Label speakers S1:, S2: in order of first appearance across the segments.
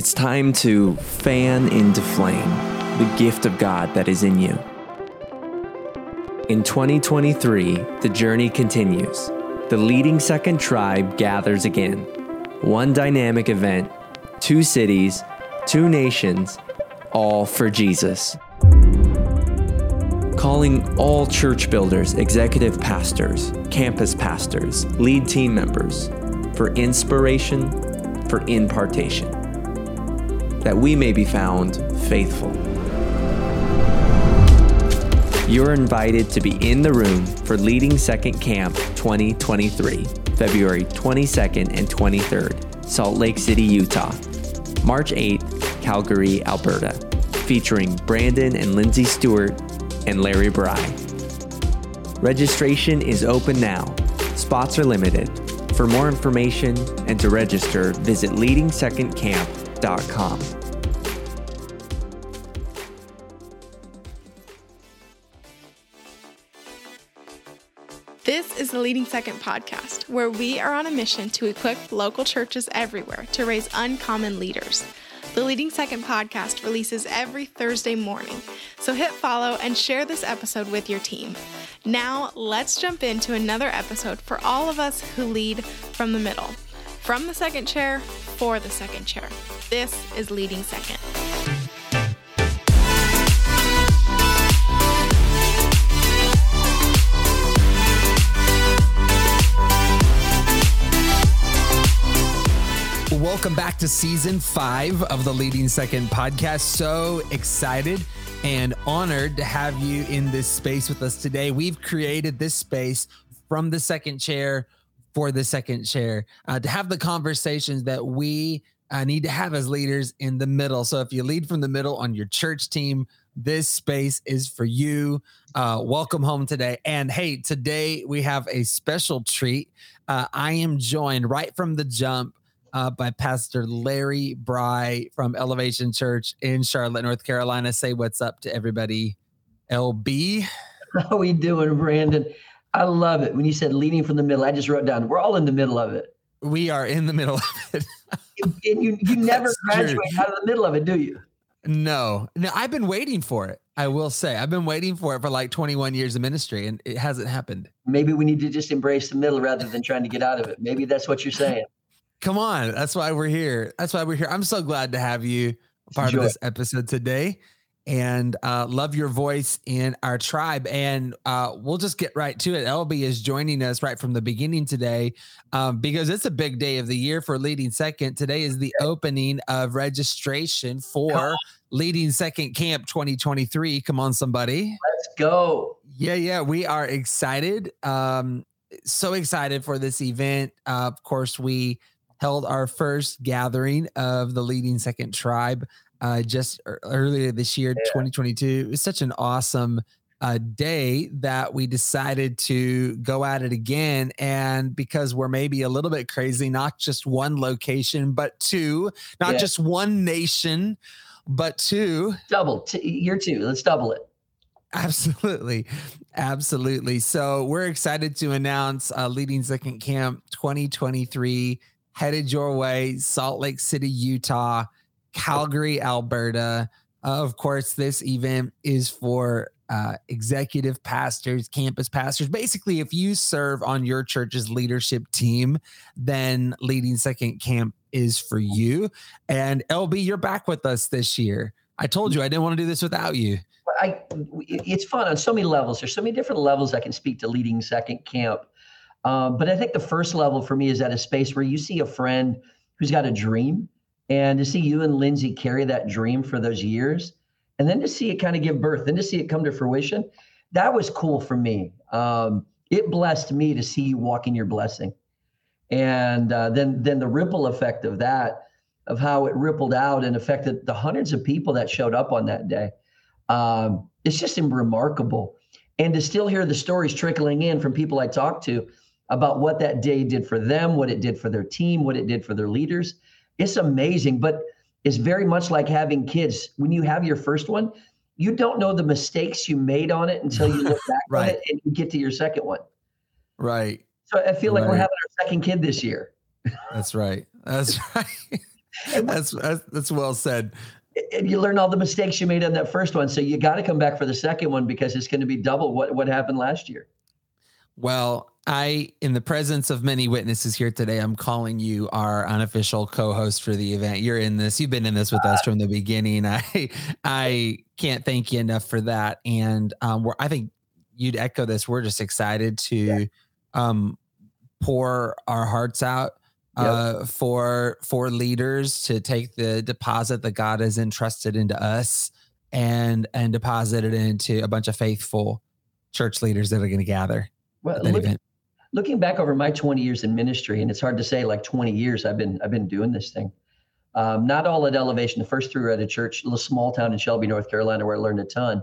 S1: It's time to fan into flame the gift of God that is in you. In 2023, the journey continues. The leading second tribe gathers again. One dynamic event, two cities, two nations, all for Jesus. Calling all church builders, executive pastors, campus pastors, lead team members for inspiration, for impartation that we may be found faithful. You're invited to be in the room for Leading Second Camp 2023, February 22nd and 23rd, Salt Lake City, Utah. March 8th, Calgary, Alberta, featuring Brandon and Lindsay Stewart and Larry Brey. Registration is open now. Spots are limited. For more information and to register, visit leadingsecondcamp.com
S2: This is the Leading Second podcast, where we are on a mission to equip local churches everywhere to raise uncommon leaders. The Leading Second podcast releases every Thursday morning, so hit follow and share this episode with your team. Now, let's jump into another episode for all of us who lead from the middle. From the second chair, for the second chair. This is Leading Second.
S3: Welcome back to season five of the Leading Second podcast. So excited and honored to have you in this space with us today. We've created this space from the second chair for the second chair uh, to have the conversations that we uh, need to have as leaders in the middle. So if you lead from the middle on your church team, this space is for you. Uh, welcome home today. And hey, today we have a special treat. Uh, I am joined right from the jump uh, by Pastor Larry Brey from Elevation Church in Charlotte, North Carolina. Say what's up to everybody, LB.
S4: How we doing, Brandon? I love it. When you said leading from the middle, I just wrote down, we're all in the middle of it.
S3: We are in the middle of it.
S4: and you, you never graduate true. out of the middle of it, do you?
S3: No, no, I've been waiting for it. I will say, I've been waiting for it for like 21 years of ministry and it hasn't happened.
S4: Maybe we need to just embrace the middle rather than trying to get out of it. Maybe that's what you're saying.
S3: Come on. That's why we're here. That's why we're here. I'm so glad to have you part Enjoy. of this episode today and uh, love your voice in our tribe. And uh, we'll just get right to it. LB is joining us right from the beginning today um, because it's a big day of the year for Leading Second. Today is the opening of registration for Leading Second Camp 2023. Come on, somebody.
S4: Let's go.
S3: Yeah, yeah. We are excited. Um, so excited for this event. Uh, of course, we held our first gathering of the Leading Second Tribe uh, just earlier this year, yeah. 2022. It was such an awesome uh, day that we decided to go at it again. And because we're maybe a little bit crazy, not just one location, but two, not yeah. just one nation, but two.
S4: Double, t- year two. Let's double it.
S3: Absolutely. Absolutely. So we're excited to announce uh, Leading Second Camp 2023 headed your way, Salt Lake City, Utah. Calgary, Alberta. Uh, of course, this event is for uh, executive pastors, campus pastors. Basically, if you serve on your church's leadership team, then Leading Second Camp is for you. And LB, you're back with us this year. I told you I didn't want to do this without you.
S4: I, it's fun on so many levels. There's so many different levels I can speak to Leading Second Camp. Um, but I think the first level for me is at a space where you see a friend who's got a dream and to see you and Lindsay carry that dream for those years, and then to see it kind of give birth, then to see it come to fruition, that was cool for me. Um, it blessed me to see you walking in your blessing, and uh, then then the ripple effect of that, of how it rippled out and affected the hundreds of people that showed up on that day. Um, it's just remarkable, and to still hear the stories trickling in from people I talked to about what that day did for them, what it did for their team, what it did for their leaders it's amazing, but it's very much like having kids. When you have your first one, you don't know the mistakes you made on it until you look back right. on it and you get to your second one.
S3: Right.
S4: So I feel like right. we're having our second kid this year.
S3: That's right. That's right. that's, that's that's well said.
S4: And you learn all the mistakes you made on that first one, so you got to come back for the second one because it's going to be double what what happened last year.
S3: Well, I, in the presence of many witnesses here today, I'm calling you our unofficial co-host for the event. You're in this. You've been in this with us from the beginning. I, I can't thank you enough for that. And um, we're, I think you'd echo this. We're just excited to yeah. um, pour our hearts out uh, yep. for for leaders to take the deposit that God has entrusted into us and and deposit it into a bunch of faithful church leaders that are going to gather well, look.
S4: Looking back over my 20 years in ministry, and it's hard to say like 20 years I've been I've been doing this thing. Um, not all at Elevation. The first three were at a church, a little small town in Shelby, North Carolina, where I learned a ton.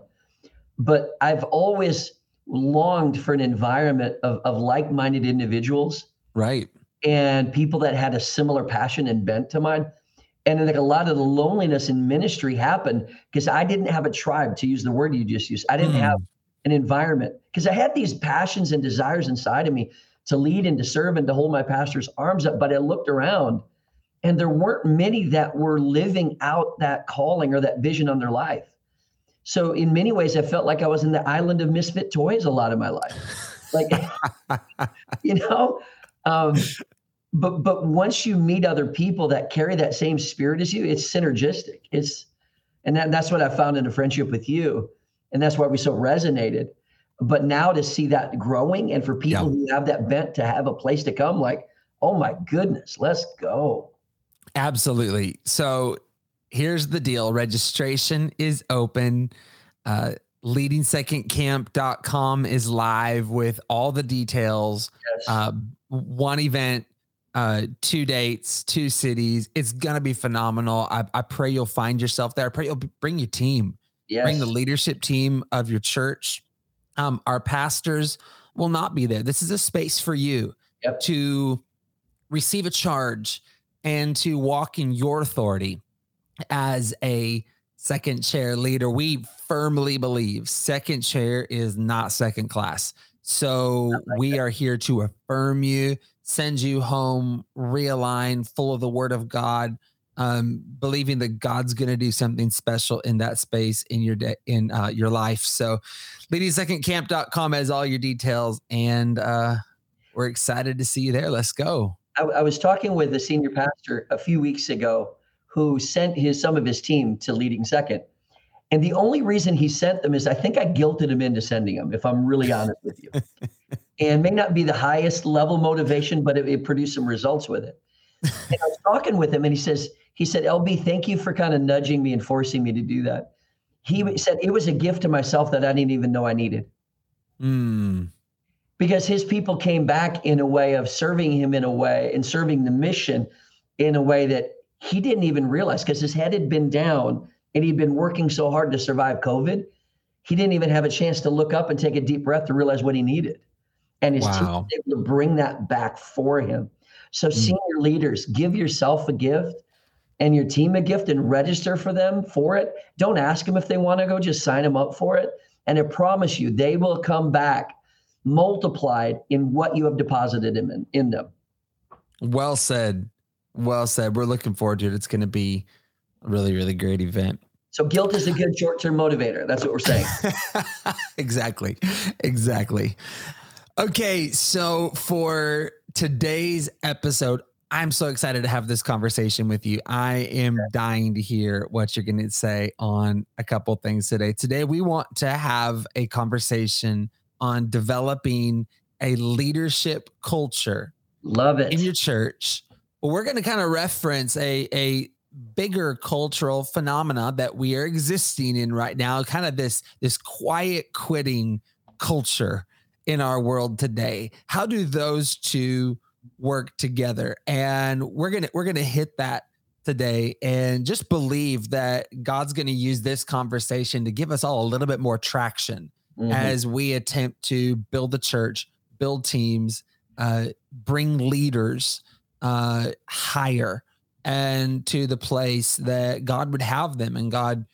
S4: But I've always longed for an environment of, of like-minded individuals
S3: right
S4: and people that had a similar passion and bent to mine and like a lot of the loneliness in ministry happened because i didn't have a tribe to use the word you just used i didn't mm. have environment because i had these passions and desires inside of me to lead and to serve and to hold my pastor's arms up but i looked around and there weren't many that were living out that calling or that vision on their life so in many ways, I felt like I was in the island of misfit toys a lot of my life. Like, you know, um, but but once you meet other people that carry that same spirit as you, it's synergistic. It's and that, that's what I found in a friendship with you, and that's why we so resonated. But now to see that growing, and for people yeah. who have that bent to have a place to come, like, oh my goodness, let's go.
S3: Absolutely. So here's the deal registration is open. Uh, leadingsecondcamp.com is live with all the details. Yes. Uh, one event, uh, two dates, two cities. It's gonna be phenomenal. I, I pray you'll find yourself there. I pray you'll bring your team, yes. bring the leadership team of your church. Um, our pastors will not be there. This is a space for you yep. to receive a charge and to walk in your authority as a second chair leader, we firmly believe second chair is not second class. So like we that. are here to affirm you, send you home, realign, full of the word of God, um, believing that God's going to do something special in that space in your day in uh, your life. So leadingsecondcamp.com has all your details and uh, we're excited to see you there. Let's go.
S4: I, I was talking with the senior pastor a few weeks ago who sent his some of his team to leading second. And the only reason he sent them is I think I guilted him into sending them, if I'm really honest with you. and may not be the highest level motivation, but it, it produced some results with it. And I was talking with him and he says, he said, LB, thank you for kind of nudging me and forcing me to do that. He said it was a gift to myself that I didn't even know I needed.
S3: Mm.
S4: Because his people came back in a way of serving him in a way and serving the mission in a way that he didn't even realize because his head had been down and he'd been working so hard to survive COVID. He didn't even have a chance to look up and take a deep breath to realize what he needed. And his wow. team was able to bring that back for him. So, mm. senior leaders, give yourself a gift and your team a gift and register for them for it. Don't ask them if they want to go, just sign them up for it. And I promise you, they will come back multiplied in what you have deposited in, in them.
S3: Well said. Well said. We're looking forward to it. It's going to be a really, really great event.
S4: So guilt is a good short-term motivator. That's what we're saying.
S3: exactly. Exactly. Okay, so for today's episode, I'm so excited to have this conversation with you. I am dying to hear what you're going to say on a couple things today. Today, we want to have a conversation on developing a leadership culture.
S4: Love it.
S3: In your church well, we're going to kind of reference a a bigger cultural phenomena that we are existing in right now, kind of this this quiet quitting culture in our world today. How do those two work together? And we're to we're to hit that today and just believe that God's going to use this conversation to give us all a little bit more traction mm-hmm. as we attempt to build the church, build teams, uh, bring leaders uh, higher and to the place that God would have them and God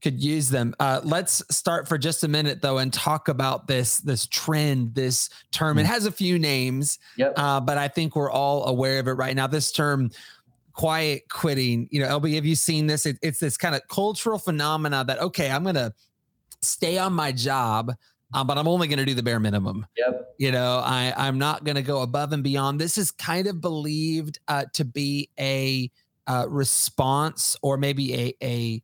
S3: could use them. Uh, let's start for just a minute though and talk about this this trend, this term. It hmm. has a few names, yep. uh, but I think we're all aware of it right now. This term, quiet quitting. You know, LB, have you seen this? It, it's this kind of cultural phenomena that okay, I'm gonna stay on my job. Um, but I'm only going to do the bare minimum.
S4: Yep.
S3: You know, I I'm not going to go above and beyond. This is kind of believed uh, to be a uh, response or maybe a a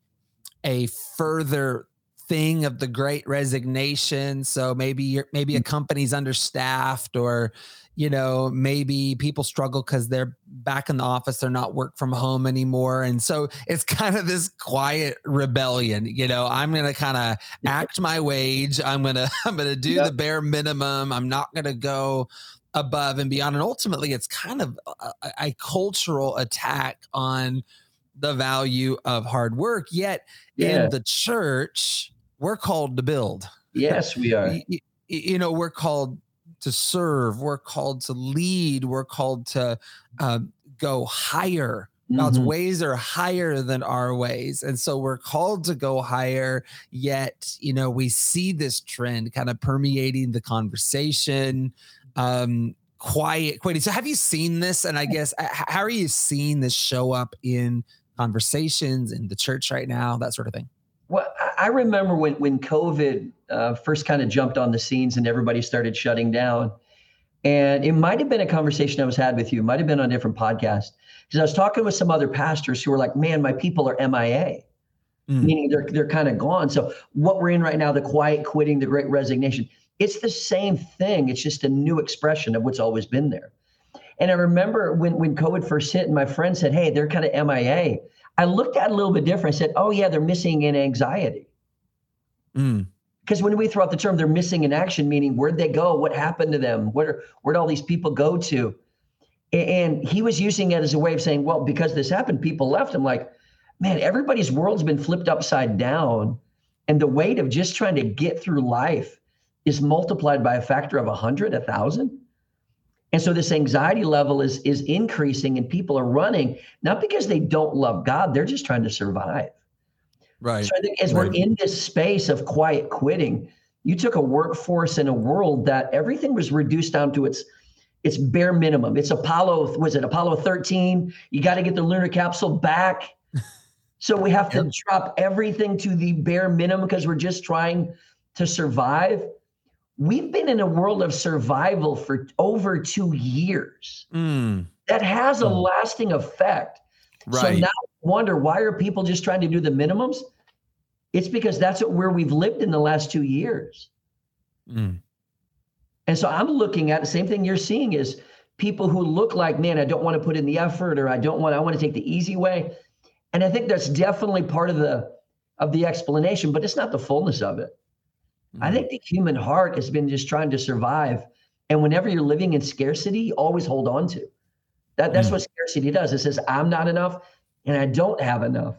S3: a further thing of the great resignation. So maybe you're maybe a mm. company's understaffed or you know maybe people struggle because they're back in the office they're not work from home anymore. And so it's kind of this quiet rebellion you know i'm gonna kind of act my wage. I'm gonna i'm gonna do yep. the bare minimum. I'm not gonna go above and beyond. And ultimately it's kind of a, a cultural attack on the value of hard work yet yeah. in the church we're called to build.
S4: Yes, we are.
S3: you, you, know, we're called to serve. We're called to lead. We're called to uh, go higher. Mm-hmm. God's ways are higher than our ways. And so we're called to go higher. Yet, you know, we see this trend kind of permeating the conversation. Um, quiet, quitting. So, have you seen this? And I guess, how are you seeing this show up in conversations in the church right now, that sort of thing?
S4: Well, I remember when when COVID uh, first kind of jumped on the scenes and everybody started shutting down, and it might have been a conversation I was had with you. It might have been on a different podcast because I was talking with some other pastors who were like, "Man, my people are MIA." Mm. Meaning they're they're kind of gone. So what we're in right now, the quiet quitting, the great resignation, it's the same thing. It's just a new expression of what's always been there. And I remember when when COVID first hit, and my friend said, "Hey, they're kind of MIA." I looked at it a little bit different. I said, oh, yeah, they're missing in anxiety.
S3: Mm.
S4: Because when we throw out the term, they're missing in action, meaning where'd they go? What happened to them? Where, where'd all these people go to? And he was using it as a way of saying, well, because this happened, people left. I'm like, man, everybody's world's been flipped upside down. And the weight of just trying to get through life is multiplied by a factor of a hundred, a thousand. And so this anxiety level is is increasing and people are running not because they don't love God, they're just trying to survive.
S3: Right.
S4: So I think as
S3: right.
S4: we're in this space of quiet quitting, you took a workforce in a world that everything was reduced down to its its bare minimum. It's Apollo, was it Apollo 13? You got to get the lunar capsule back. So we have to yep. drop everything to the bare minimum because we're just trying to survive we've been in a world of survival for over two years.
S3: Mm.
S4: That has a mm. lasting effect.
S3: Right.
S4: So now I wonder why are people just trying to do the minimums? It's because that's where we've lived in the last two years.
S3: Mm.
S4: And so I'm looking at the same thing you're seeing is people who look like, man, I don't want to put in the effort or I don't want, I want to take the easy way. And I think that's definitely part of the of the explanation, but it's not the fullness of it. I think the human heart has been just trying to survive. And whenever you're living in scarcity, always hold on to. That that's mm. what scarcity does. It says, I'm not enough and I don't have enough.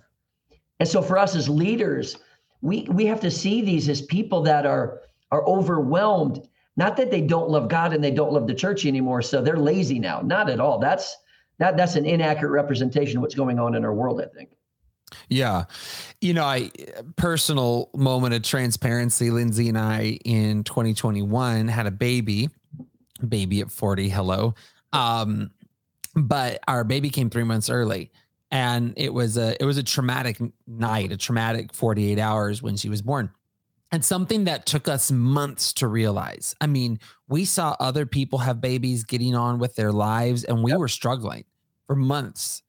S4: And so for us as leaders, we we have to see these as people that are are overwhelmed. Not that they don't love God and they don't love the church anymore. So they're lazy now. Not at all. That's that that's an inaccurate representation of what's going on in our world, I think.
S3: Yeah. You know, I personal moment of transparency, Lindsay and I in 2021 had a baby, baby at 40. Hello. Um, but our baby came three months early and it was a it was a traumatic night, a traumatic 48 hours when she was born. And something that took us months to realize. I mean, we saw other people have babies getting on with their lives, and we yep. were struggling for months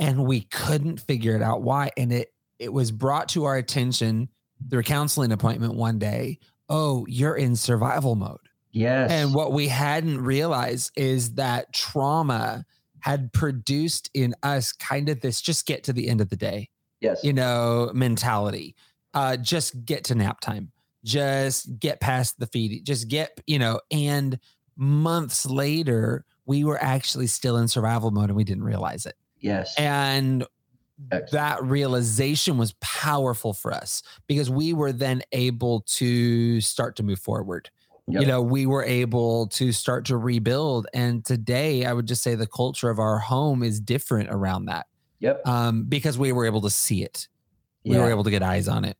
S3: and we couldn't figure it out why and it it was brought to our attention through a counseling appointment one day oh you're in survival mode.
S4: Yes.
S3: And what we hadn't realized is that trauma had produced in us kind of this just get to the end of the day
S4: yes.
S3: you know mentality. Uh just get to nap time. Just get past the feed just get you know and months later we were actually still in survival mode and we didn't realize it
S4: Yes.
S3: And Excellent. that realization was powerful for us because we were then able to start to move forward. Yep. You know, we were able to start to rebuild. And today, I would just say the culture of our home is different around that.
S4: Yep.
S3: Um, because we were able to see it. We yeah. were able to get eyes on it.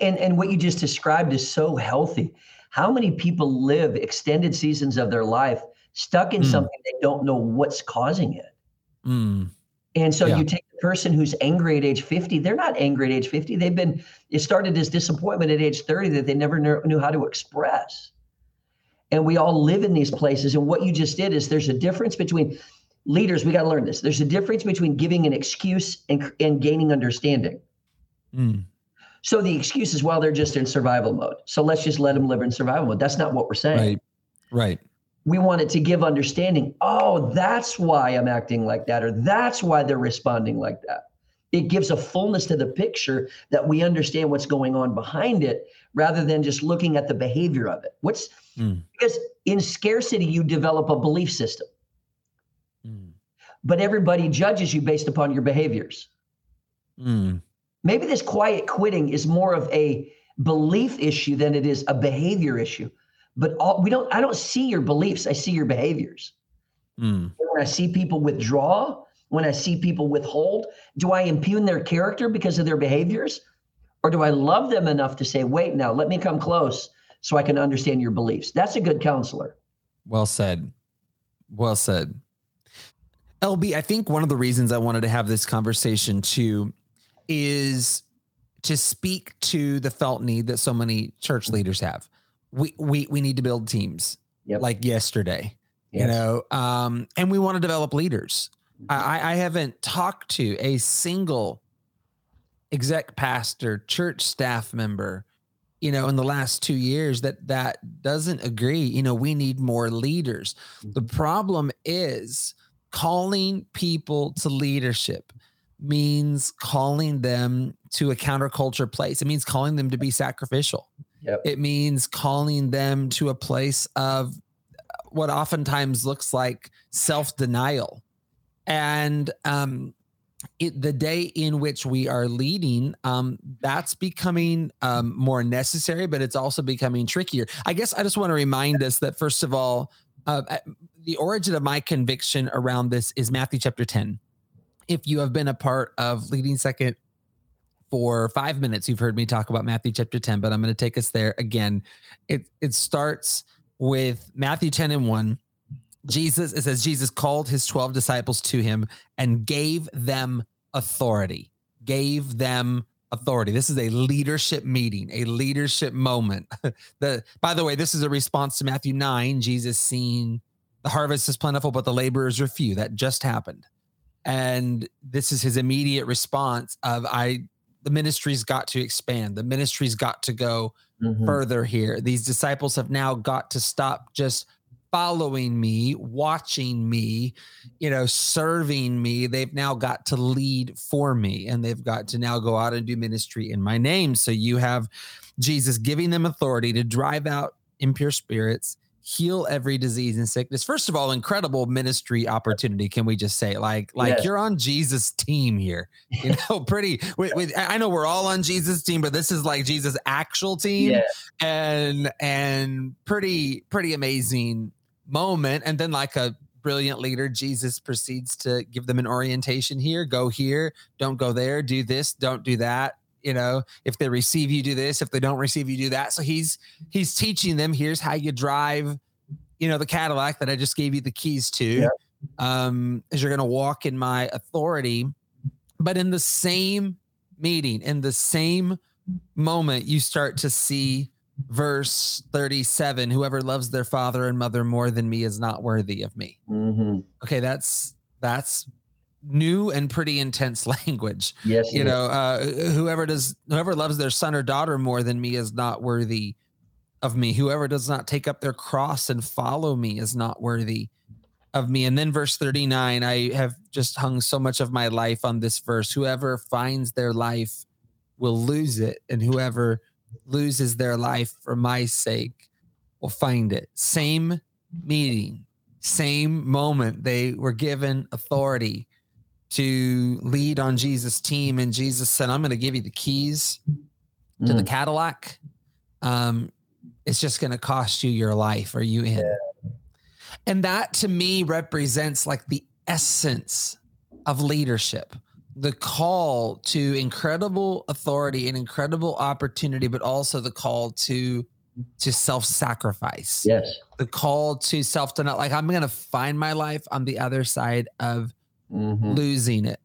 S4: And and what you just described is so healthy. How many people live extended seasons of their life stuck in mm. something they don't know what's causing it?
S3: Mm
S4: And so
S3: Yeah.
S4: you take the person who's angry at age 50, they're not angry at age 50. They've been, it started as disappointment at age 30 that they never knew, knew how to express. And we all live in these places. And what you just did is there's a difference between leaders, we got to learn this. There's a difference between giving an excuse and, and gaining understanding.
S3: Mm.
S4: So the excuse is, well, they're just in survival mode. So let's just let them live in survival mode. That's not what we're saying.
S3: Right. Right.
S4: We want it to give understanding. Oh, that's why I'm acting like that, or that's why they're responding like that. It gives a fullness to the picture that we understand what's going on behind it rather than just looking at the behavior of it. What's
S3: Mm.
S4: because in scarcity, you develop a belief system,
S3: Mm.
S4: but everybody judges you based upon your behaviors.
S3: Mm.
S4: Maybe this quiet quitting is more of a belief issue than it is a behavior issue. But all, we don't. I don't see your beliefs. I see your behaviors.
S3: Mm.
S4: When I see people withdraw, when I see people withhold, do I impugn their character because of their behaviors, or do I love them enough to say, "Wait, now let me come close so I can understand your beliefs"? That's a good counselor.
S3: Well said. Well said. LB, I think one of the reasons I wanted to have this conversation too is to speak to the felt need that so many church leaders have. We we we need to build teams
S4: Yep.
S3: like yesterday, you know, um, and we want to develop leaders. I, I I haven't talked to a single exec pastor, church staff member, you know, in the last two years that that doesn't agree. You know, we need more leaders. The problem is calling people to leadership means calling them to a counterculture place. It means calling them to be sacrificial.
S4: Yep.
S3: It means calling them to a place of what oftentimes looks like self denial. And um, it, the day in which we are leading, um, that's becoming um, more necessary, but it's also becoming trickier. I guess I just want to remind us that, first of all, uh, the origin of my conviction around this is Matthew chapter 10. If you have been a part of Leading Second for five minutes, you've heard me talk about Matthew chapter 10, but I'm going to take us there again. It, it starts with Matthew 10 and 1. Jesus, it says, Jesus called his 12 disciples to him and gave them authority, gave them authority. This is a leadership meeting, a leadership moment. the by the way, this is a response to Matthew 9, Jesus seeing the harvest is plentiful, but the laborers are few. That just happened. And this is his immediate response of I the ministry's got to expand. The ministry's got to go
S4: Mhm.
S3: further here. These disciples have now got to stop just following me, watching me, you know, serving me. They've now got to lead for me and they've got to now go out and do ministry in my name. So you have Jesus giving them authority to drive out impure spirits, heal every disease and sickness. First of all, incredible ministry opportunity. Can we just say, like, like
S4: Yes.
S3: you're on Jesus' team here? You know, pretty. With, with, I know we're all on Jesus' team, but this is like Jesus' actual team,
S4: Yeah.
S3: and and pretty pretty amazing moment. And then like a brilliant leader, Jesus proceeds to give them an orientation here. Go here, don't go there. Do this, don't do that you know if they receive you do this if they don't receive you do that so he's he's teaching them here's how you drive you know the cadillac that i just gave you the keys to
S4: Yep.
S3: um is you're going to walk in my authority but in the same meeting in the same moment you start to see verse 37 whoever loves their father and mother more than me is not worthy of me
S4: Mhm.
S3: okay that's that's new and pretty intense language.
S4: Yes.
S3: you know uh whoever does whoever loves their son or daughter more than me is not worthy of me. Whoever does not take up their cross and follow me is not worthy of me. And then verse 39 i have just hung so much of my life on this verse. Whoever finds their life will lose it and whoever loses their life for my sake will find it. Same meeting same moment. They were given authority to lead on Jesus' team, and Jesus said, "I'm going to give you the keys to the
S4: Mm.
S3: Cadillac. Um, it's just going to cost you your life. Are you in?" And that to me represents like the essence of leadership, the call to incredible authority and incredible opportunity, but also the call to to self-sacrifice
S4: Yes.
S3: the call to self denial. Like I'm going to find my life on the other side of
S4: Mhm.
S3: losing it.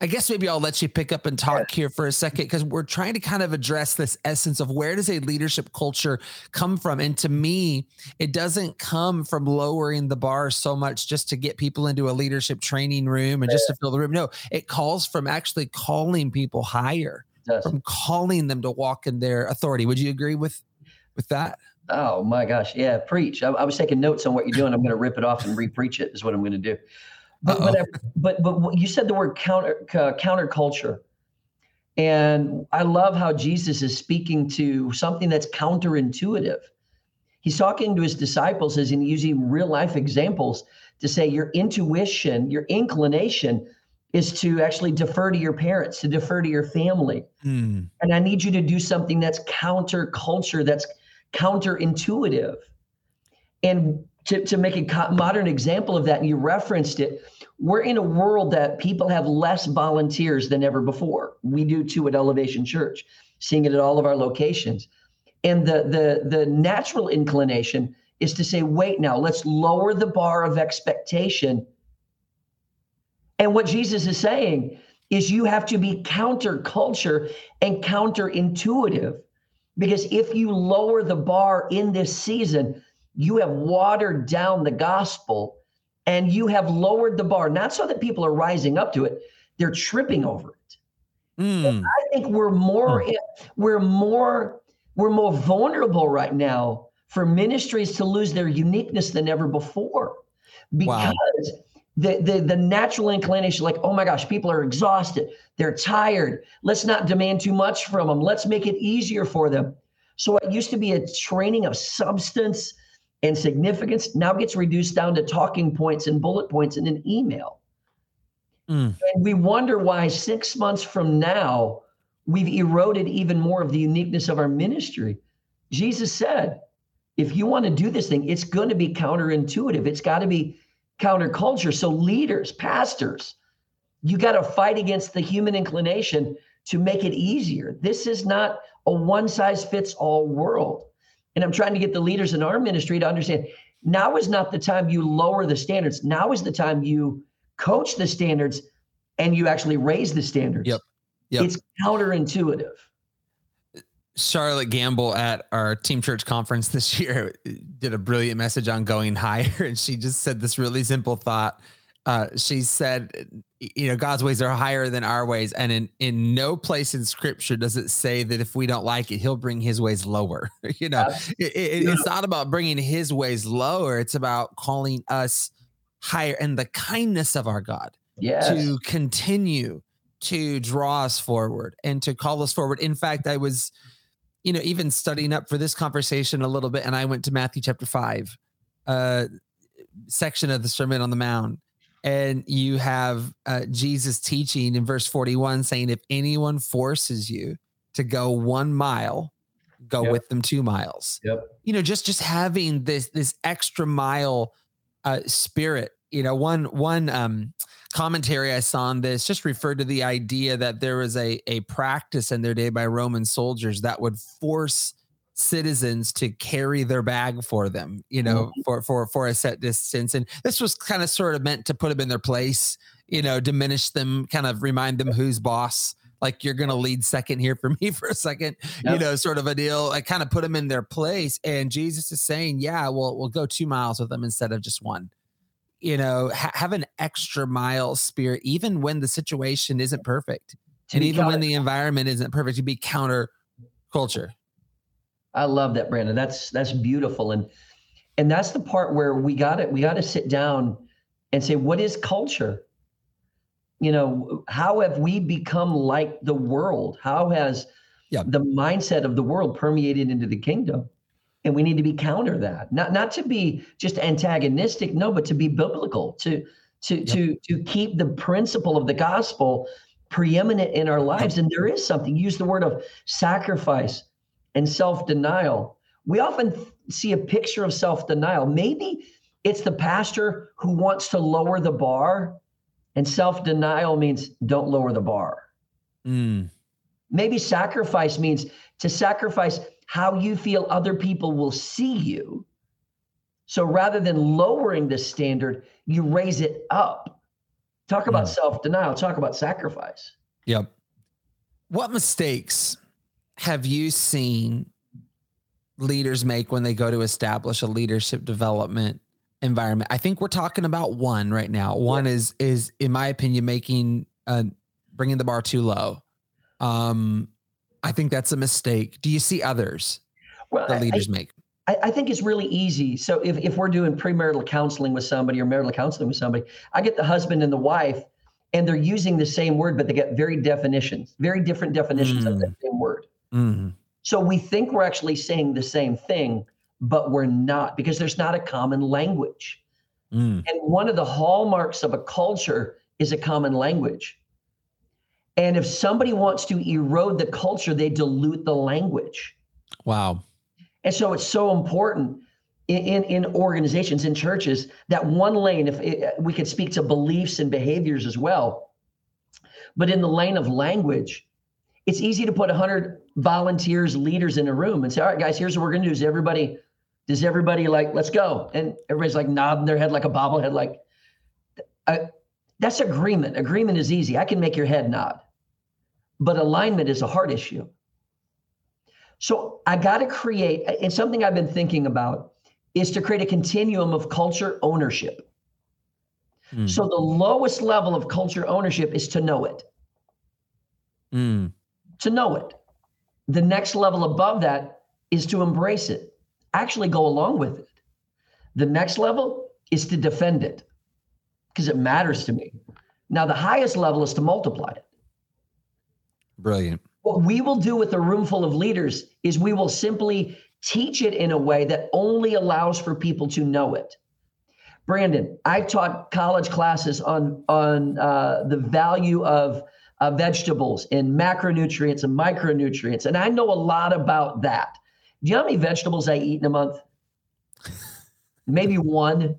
S3: I guess maybe I'll let you pick up and talk here for a second because we're trying to kind of address this essence of where does a leadership culture come from? And to me, it doesn't come from lowering the bar so much just to get people into a leadership training room and just to fill the room. No, it calls from actually calling people higher, from calling them to walk in their authority. Would you agree with with that?
S4: Oh my gosh, yeah, preach. I, I was taking notes on what you're doing. I'm going to rip it off and re-preach it. Is what I'm going to do. But, but, but but you said the word counter uh, counterculture, and I love how Jesus is speaking to something that's counterintuitive. He's talking to his disciples as in using real life examples to say your intuition, your inclination is to actually defer to your parents, to defer to your family. Mm. And I need you to do something that's counterculture, that's counterintuitive. And to, to make a modern example of that, and you referenced it, we're in a world that people have less volunteers than ever before. We do too at Elevation Church, seeing it at all of our locations. And the the the natural inclination is to say, wait now, let's lower the bar of expectation. And what Jesus is saying is you have to be counterculture and counterintuitive. Because if you lower the bar in this season, you have watered down the gospel and you have lowered the bar, not so that people are rising up to it, they're tripping over it. Mm. I think we're more mm. we're more we're more vulnerable right now for ministries to lose their uniqueness than ever before because wow. the, the the natural inclination like oh my gosh people are exhausted they're tired let's not demand too much from them let's make it easier for them so it used to be a training of substance and significance now gets reduced down to talking points and bullet points in an email. Mm. And we wonder why six months from now, we've eroded even more of the uniqueness of our ministry. Jesus said, if you want to do this thing, it's going to be counterintuitive. It's got to be counterculture. So, leaders, pastors, you got to fight against the human inclination to make it easier. This is not a one size fits all world. And I'm trying to get the leaders in our ministry to understand now is not the time you lower the standards. Now is the time you coach the standards and you actually raise the standards.
S3: Yep. Yep.
S4: It's counterintuitive.
S3: Charlotte Gambill at our team church conference this year did a brilliant message on going higher. And she just said this really simple thought. Uh, she said, you know, God's ways are higher than our ways. And in, in no place in scripture does it say that if we don't like it, he'll bring his ways lower. you know, it, it, it's not about bringing his ways lower. It's about calling us higher and the kindness of our God
S4: yes.
S3: to continue to draw us forward and to call us forward. In fact, I was, you know, even studying up for this conversation a little bit, and I went to Matthew chapter five, uh, section of the Sermon on the Mount and you have uh, Jesus teaching in verse 41 saying, if anyone forces you to go one mile, go yep. with them two miles.
S4: Yep.
S3: You know, just just having this this extra mile uh, spirit. You know, one one um, commentary I saw on this just referred to the idea that there was a a practice in their day by Roman soldiers that would force citizens to carry their bag for them, you know, mm-hmm. for for for a set distance. And this was kind of sort of meant to put them in their place, you know, diminish them, kind of remind them who's boss. Like you're gonna lead second here for me for a second, yep. you know, sort of a deal. I kind of put them in their place. And Jesus is saying, Yeah, well, we'll go two miles with them instead of just one. You know, ha- have an extra mile spirit, even when the situation isn't perfect. and even when the environment isn't perfect, to be counter culture.
S4: I love that, Brandon. That's that's beautiful, and and that's the part where we got it. We got to sit down and say, what is culture? You know, how have we become like the world? How has yeah. the mindset of the world permeated into the kingdom? And we need to be counter that. Not not to be just antagonistic, no, but to be biblical, to to yep. to to keep the principle of the gospel preeminent in our lives. And there is something. Use the word of sacrifice and self denial. We often see a picture of self denial. Maybe it's the pastor who wants to lower the bar, and self denial means don't lower the bar. Mm. Maybe sacrifice means to sacrifice how you feel other people will see you. So rather than lowering the standard, you raise it up Talk about mm. self denial. Talk about sacrifice.
S3: Yep. What mistakes have you seen leaders make when they go to establish a leadership development environment? I think we're talking about one right now. One yeah. is is in my opinion making uh bringing the bar too low. Um I think that's a mistake. Do you see others well, that leaders
S4: I,
S3: make?
S4: I, I, think it's really easy. So if, if we're doing premarital counseling with somebody or marital counseling with somebody, I get the husband and the wife and they're using the same word, but they get very definitions, very different definitions mm. of the same word. Mm. So we think we're actually saying the same thing, but we're not because there's not a common language. Mm. And one of the hallmarks of a culture is a common language. And if somebody wants to erode the culture, they dilute the language.
S3: Wow.
S4: And so it's so important in, in, in organizations, in churches, that one lane, if it, we could speak to beliefs and behaviors as well, but in the lane of language, it's easy to put 100 volunteers, leaders in a room and say, all right, guys, here's what we're going to do. Is everybody, does everybody like, let's go? And everybody's like nodding their head like a bobblehead, like, uh, that's agreement. Agreement is easy. I can make your head nod. But alignment is a hard issue. So I got to create, and something I've been thinking about is to create a continuum of culture ownership. Mm. So the lowest level of culture ownership is to know it. Mm. To know it. The next level above that is to embrace it, actually go along with it. The next level is to defend it because it matters to me. Now, the highest level is to multiply it.
S3: Brilliant.
S4: What we will do with a room full of leaders is we will simply teach it in a way that only allows for people to know it. Brandon, I taught college classes on on uh, the value of uh, vegetables and macronutrients and micronutrients, and I know a lot about that. Do you know how many vegetables I eat in a month? Maybe one.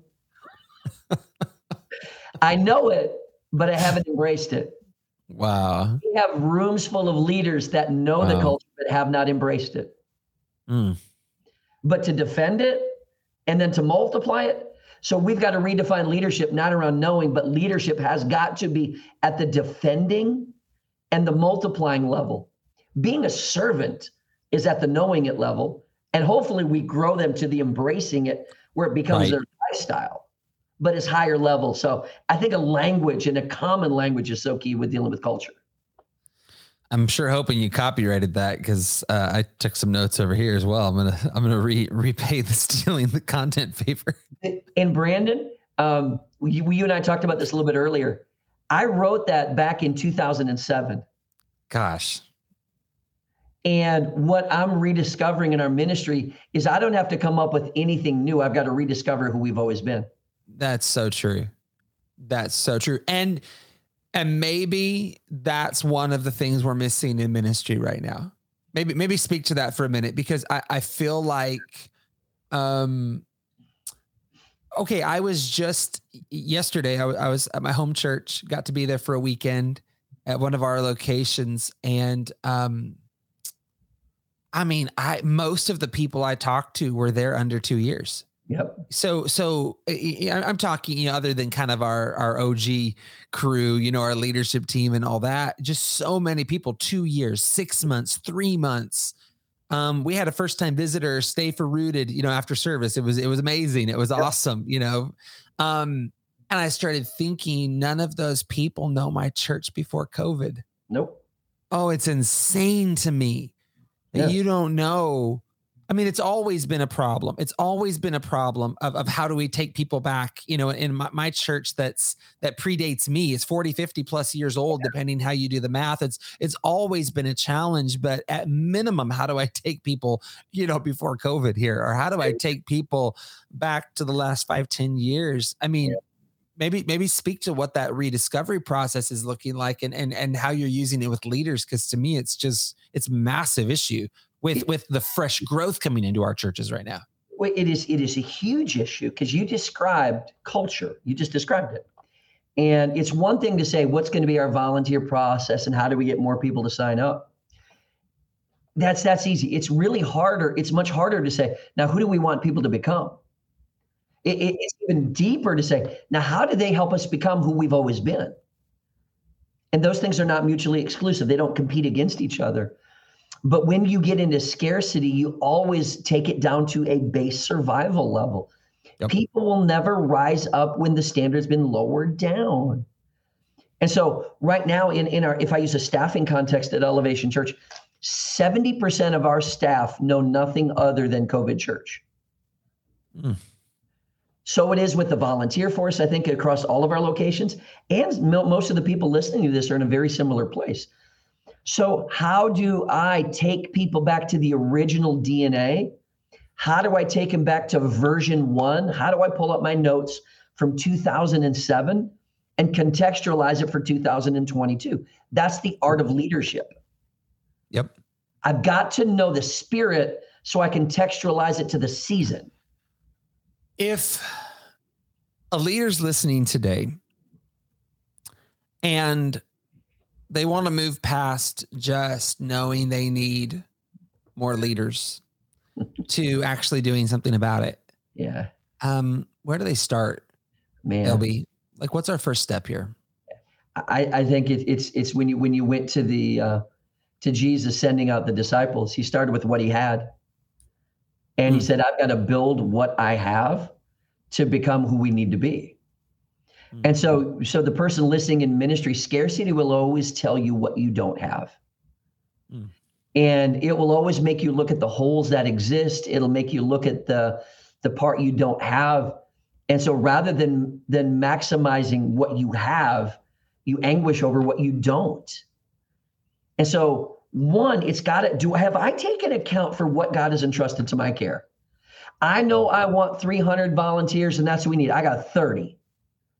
S4: I know it, but I haven't embraced it.
S3: Wow.
S4: We have rooms full of leaders that know wow. the culture but have not embraced it. Mm. But to defend it and then to multiply it. So we've got to redefine leadership, not around knowing, but leadership has got to be at the defending and the multiplying level. Being a servant is at the knowing it level. And hopefully we grow them to the embracing it where it becomes right. their lifestyle but it's higher level. So I think a language and a common language is so key with dealing with culture.
S3: I'm sure hoping you copyrighted that because uh, I took some notes over here as well. I'm gonna I'm gonna re- repay the stealing the content favor.
S4: And Brandon, um, you, you and I talked about this a little bit earlier. I wrote that back in 2007.
S3: Gosh.
S4: And what I'm rediscovering in our ministry is I don't have to come up with anything new. I've got to rediscover who we've always been.
S3: That's so true. That's so true. And and maybe that's one of the things we're missing in ministry right now. Maybe maybe speak to that for a minute because I I feel like um okay, I was just yesterday I, I was at my home church, got to be there for a weekend at one of our locations and um I mean, I most of the people I talked to were there under 2 years.
S4: Yep.
S3: So, so I'm talking, you know, other than kind of our our OG crew, you know, our leadership team and all that. Just so many people. Two years, six months, three months. Um, we had a first time visitor stay for rooted, you know, after service. It was it was amazing. It was yep. awesome, you know. Um, and I started thinking, none of those people know my church before COVID.
S4: Nope.
S3: Oh, it's insane to me that you don't know I mean, it's always been a problem. It's always been a problem of, of how do we take people back? You know, in my, my church that's that predates me, it's 40, 50 plus years old, yeah. depending how you do the math. It's it's always been a challenge. But at minimum, how do I take people, you know, before COVID here? Or how do I take people back to the last five, ten years? I mean, yeah maybe maybe speak to what that rediscovery process is looking like and and and how you're using it with leaders because to me it's just it's massive issue with with the fresh growth coming into our churches right now?
S4: Well, it is it is a huge issue because you described culture. You just described it. And it's one thing to say what's going to be our volunteer process and how do we get more people to sign up. That's that's easy. It's really harder. It's much harder to say now who do we want people to become. It, it, it's even deeper to say now how do they help us become who we've always been. And those things are not mutually exclusive, they don't compete against each other. But when you get into scarcity, you always take it down to a base survival level. Yep. People will never rise up when the standard's been lowered down. And so right now in, in our if I use a staffing context at Elevation Church, 70% of our staff know nothing other than COVID church. Mm. So it is with the volunteer force, I think, across all of our locations. And most of the people listening to this are in a very similar place. So, how do I take people back to the original DNA? How do I take them back to version one? How do I pull up my notes from 2007 and contextualize it for 2022? That's the art of leadership.
S3: Yep.
S4: I've got to know the spirit so I can textualize it to the season.
S3: If a leader's listening today and they want to move past just knowing they need more leaders to actually doing something about it.
S4: Yeah.
S3: Um, where do they start?
S4: Man,
S3: LB, like, what's our first step here?
S4: I, I think it, it's it's when you when you went to the uh, to Jesus sending out the disciples, he started with what he had, and mm. he hmm. said, "I've got to build what I have to become who we need to be." And so, so the person listening in ministry, scarcity will always tell you what you don't have. Mm. And it will always make you look at the holes that exist. It'll make you look at the the part you don't have. And so rather than than maximizing what you have, you anguish over what you don't. And so one, it's got to do have I taken account for what God has entrusted to my care? I know I want 300 volunteers and that's what we need. I got 30.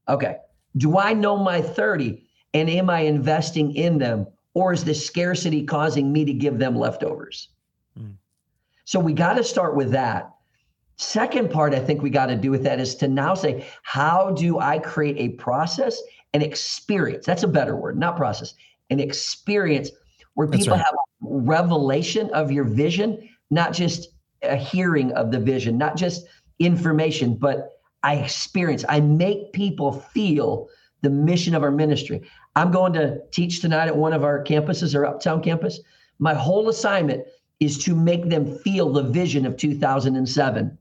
S4: Okay. Do I know my 30 and am I investing in them? Or is the scarcity causing me to give them leftovers? Mm. So we got to start with that. Second part, I think we got to do with that is to now say, how do I create a process, an experience? That's a better word, not process, an experience where people right. have revelation of your vision, not just a hearing of the vision, not just information, but I experience, I make people feel the mission of our ministry. I'm going to teach tonight at one of our campuses, our uptown campus. My whole assignment is to make them feel the vision of 2007,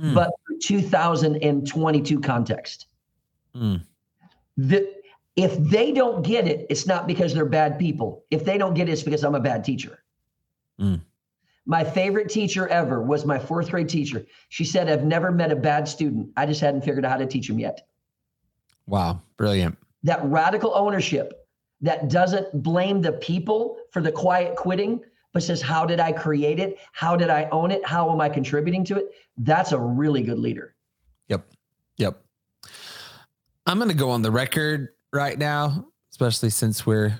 S4: mm. but 2022 context. Mm. The, if they don't get it, it's not because they're bad people. If they don't get it, it's because I'm a bad teacher. Mm. My favorite teacher ever was my fourth grade teacher. She said, I've never met a bad student. I just hadn't figured out how to teach them yet.
S3: Wow. Brilliant.
S4: That radical ownership that doesn't blame the people for the quiet quitting, but says, How did I create it? How did I own it? How am I contributing to it? That's a really good leader.
S3: Yep. Yep. I'm going to go on the record right now, especially since we're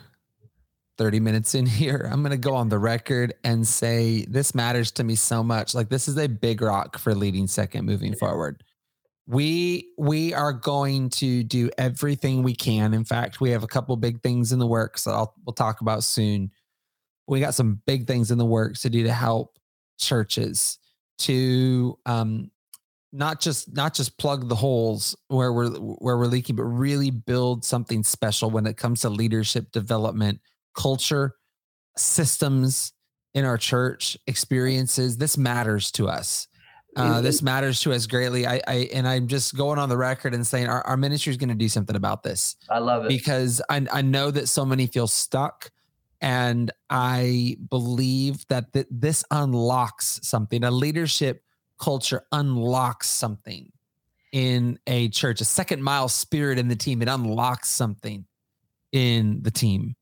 S3: 30 minutes in here, I'm going to go on the record and say this matters to me so much. Like this is a big rock for leading second moving forward. We we are going to do everything we can. In fact, we have a couple big things in the works that I'll we'll talk about soon. We got some big things in the works to do to help churches to um not just not just plug the holes where we're where we're leaking, but really build something special when it comes to leadership development culture, systems in our church, experiences. This matters to us. Uh, this matters to us greatly. I, I and I'm just going on the record and saying our, our ministry is going to do something about this.
S4: I love it
S3: because I, I know that so many feel stuck, and I believe that th- this unlocks something. A leadership culture unlocks something in a church. A second mile spirit in the team. It unlocks something in the team.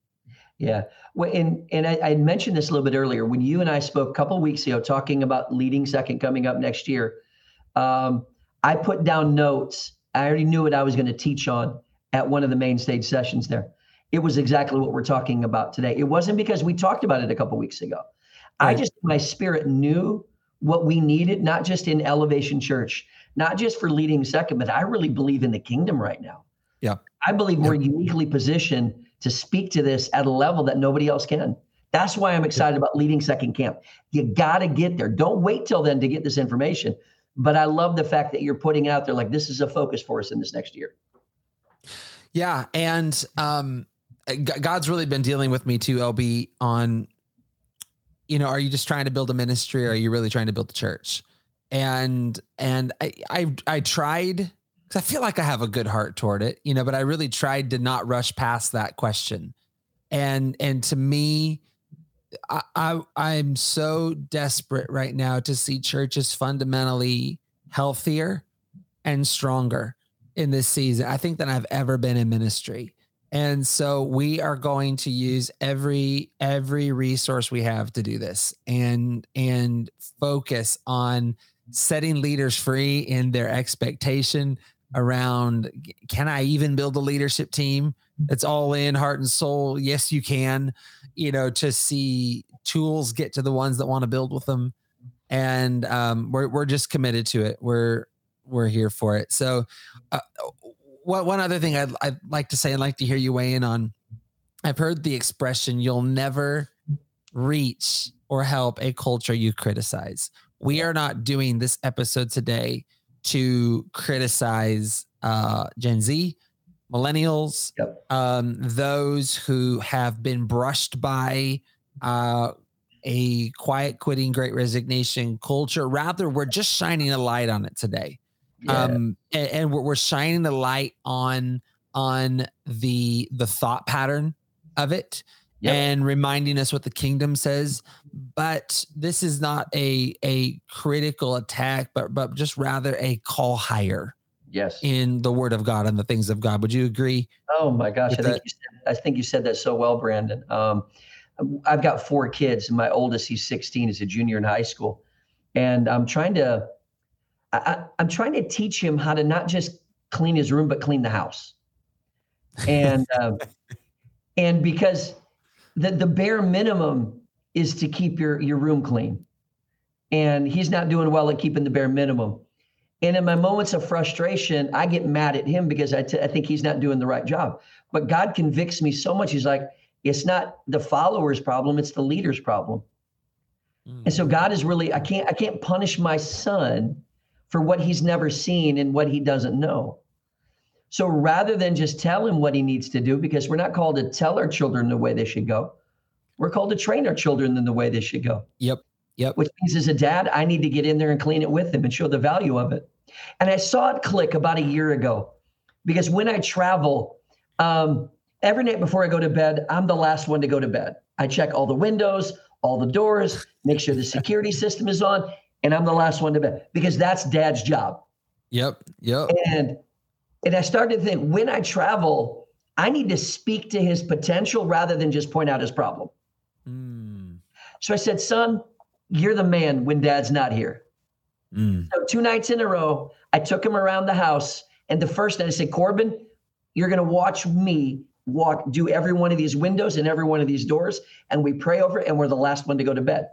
S4: Yeah. Well, and and I, I, mentioned this a little bit earlier when you and I spoke a couple weeks ago, talking about leading second coming up next year. Um, I put down notes. I already knew what I was going to teach on at one of the main stage sessions there. It was exactly what we're talking about today. It wasn't because we talked about it a couple weeks ago. Right. I just my spirit knew what we needed, not just in Elevation Church, not just for leading second, but I really believe in the kingdom right now.
S3: Yeah.
S4: I believe we're uniquely positioned to speak to this at a level that nobody else can. That's why I'm excited about leading second camp. You got to get there. Don't wait till then to get this information. But I love the fact that you're putting out there like this is a focus for us in this next year.
S3: Yeah, and um, God's really been dealing with me too, LB, on, you know, are you just trying to build a ministry or are you really trying to build the church? And and I I I tried because I feel like I have a good heart toward it, you know, but I really tried to not rush past that question. And and to me, I, I I'm so desperate right now to see churches fundamentally healthier and stronger in this season. I think than I've ever been in ministry. And so we are going to use every every resource we have to do this and and focus on setting leaders free in their expectation around can I even build a leadership team that's all in heart and soul? Yes, you can, you know, to see tools get to the ones that want to build with them. And um, we're we're just committed to it. We're we're here for it. So uh, what one other thing I'd, I'd like to say and like to hear you weigh in on i've heard the expression you'll never reach or help a culture you criticize we are not doing this episode today to criticize uh, gen z millennials yep. um, those who have been brushed by uh, a quiet quitting great resignation culture rather we're just shining a light on it today yeah. um and, and we're, we're shining the light on on the the thought pattern of it yep. and reminding us what the kingdom says but this is not a a critical attack but but just rather a call higher
S4: yes.
S3: in the word of god and the things of god. Would you agree
S4: oh my gosh i think, you said, I think you said that so well brandon. Um i've got four kids. And my oldest he's 16 is a junior in high school. And i'm trying to I, am trying to teach him how to not just clean his room, but clean the house. And um, and because the the bare minimum is to keep your your room clean, and he's not doing well at keeping the bare minimum. And in my moments of frustration, I get mad at him because I, t- I think he's not doing the right job. But God convicts me so much. He's like, it's not the follower's problem; it's the leader's problem. Mm. And so God is really, I can't, I can't punish my son for what he's never seen and what he doesn't know. So rather than just tell him what he needs to do, because we're not called to tell our children the way they should go, we're called to train our children in the way they should go.
S3: Yep. Yep.
S4: Which means as a dad, I need to get in there and clean it with them and show the value of it. And I saw it click about a year ago because when I travel, um, every night before I go to bed, I'm the last one to go to bed. I check all the windows, all the doors, make sure the security system is on and I'm the last one to bed because that's dad's job.
S3: Yep. Yep.
S4: And and I started to think when I travel, I need to speak to his potential rather than just point out his problem. Mm. So I said, son, you're the man when dad's not here. Mm. So two nights in a row, I took him around the house. And the first night I said, Corbin, you're going to watch me walk, do every one of these windows and every one of these doors. And we pray over it, and we're the last one to go to bed.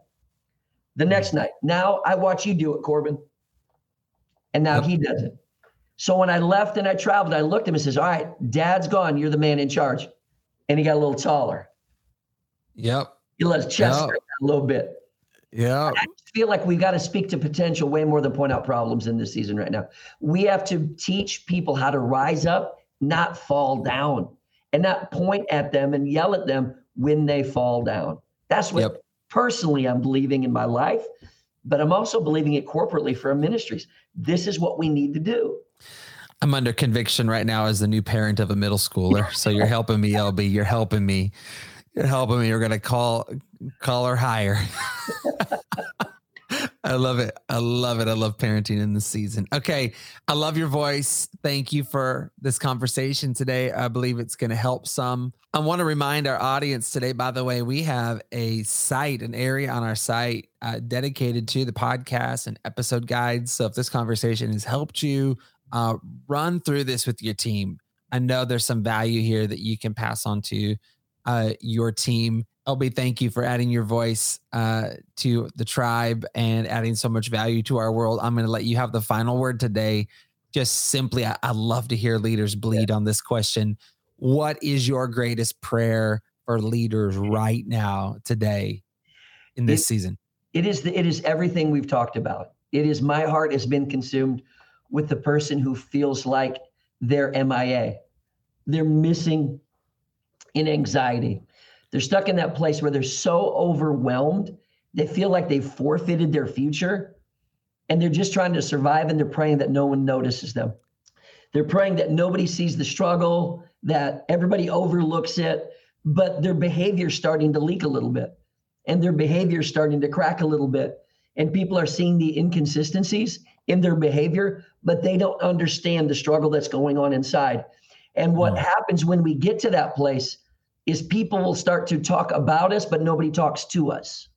S4: The next night, now I watch you do it, Corbin. And now he does it. So when I left and I traveled, I looked at him and says, All right, dad's gone. You're the man in charge. And he got a little taller.
S3: Yep.
S4: He let his chest yep. A little bit.
S3: Yeah.
S4: I feel like we've got to speak to potential way more than point out problems in this season right now. We have to teach people how to rise up, not fall down, and not point at them and yell at them when they fall down. That's what yep personally I'm believing in my life, but I'm also believing it corporately for our ministries. This is what we need to do.
S3: I'm under conviction right now as the new parent of a middle schooler. So you're helping me, LB. You're helping me. You're helping me. You're gonna call call her higher. I love it. I love it. I love parenting in the season. Okay. I love your voice. Thank you for this conversation today. I believe it's going to help some. I want to remind our audience today, by the way, we have a site, an area on our site uh, dedicated to the podcast and episode guides. So if this conversation has helped you, uh, run through this with your team. I know there's some value here that you can pass on to uh, your team LB, thank you for adding your voice uh, to the tribe and adding so much value to our world. I'm going to let you have the final word today. Just simply, I, I love to hear leaders bleed yeah. on this question. What is your greatest prayer for leaders right now, today, in this it, season?
S4: It is the, it is everything we've talked about. It is my heart has been consumed with the person who feels like they're MIA. They're missing in anxiety. They're stuck in that place where they're so overwhelmed, they feel like they've forfeited their future, and they're just trying to survive and they're praying that no one notices them. They're praying that nobody sees the struggle, that everybody overlooks it, but their behavior's starting to leak a little bit and their behavior's starting to crack a little bit. And people are seeing the inconsistencies in their behavior, but they don't understand the struggle that's going on inside. And what mm. happens when we get to that place is people will start to talk about us, but nobody talks to us.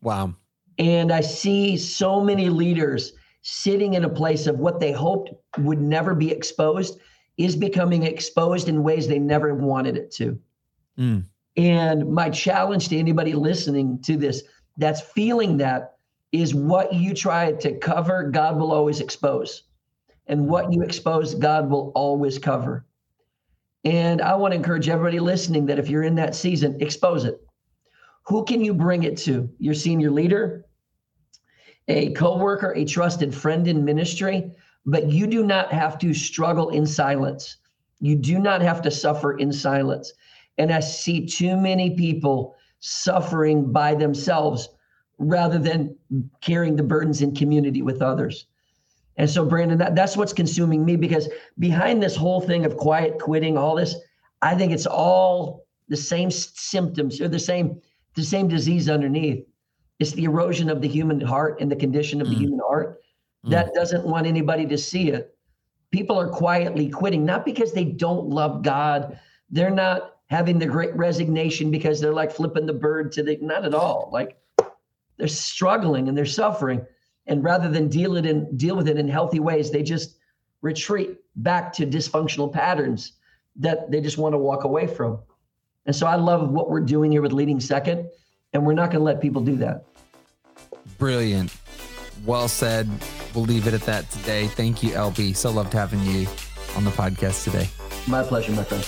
S3: Wow.
S4: And I see so many leaders sitting in a place of what they hoped would never be exposed is becoming exposed in ways they never wanted it to. Mm. And my challenge to anybody listening to this that's feeling that is what you try to cover, God will always expose. And what you expose, God will always cover. And I want to encourage everybody listening that if you're in that season, expose it. Who can you bring it to? Your senior leader, a coworker, a trusted friend in ministry, but you do not have to struggle in silence. You do not have to suffer in silence. And I see too many people suffering by themselves rather than carrying the burdens in community with others. And so, Brandon, that, that's what's consuming me because behind this whole thing of quiet quitting, all this, I think it's all the same symptoms or the same the same disease underneath. It's the erosion of the human heart and the condition of mm. the human heart mm. that doesn't want anybody to see it. People are quietly quitting, not because they don't love God. They're not having the great resignation because they're like flipping the bird to the not at all. Like they're struggling and they're suffering. And rather than deal it in deal with it in healthy ways, they just retreat back to dysfunctional patterns that they just want to walk away from. And so I love what we're doing here with leading second, and we're not going to let people do that.
S3: Brilliant. Well said. We'll leave it at that today. Thank you, LB. So loved having you on the podcast today.
S4: My pleasure, my friend.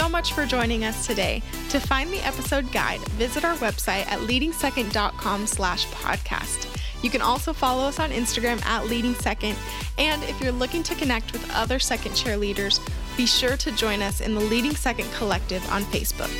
S2: So much for joining us today. To find the episode guide, visit our website at leadingsecond.com slash podcast. You can also follow us on Instagram at Leading Second. And if you're looking to connect with other second chair leaders, be sure to join us in the Leading Second Collective on Facebook.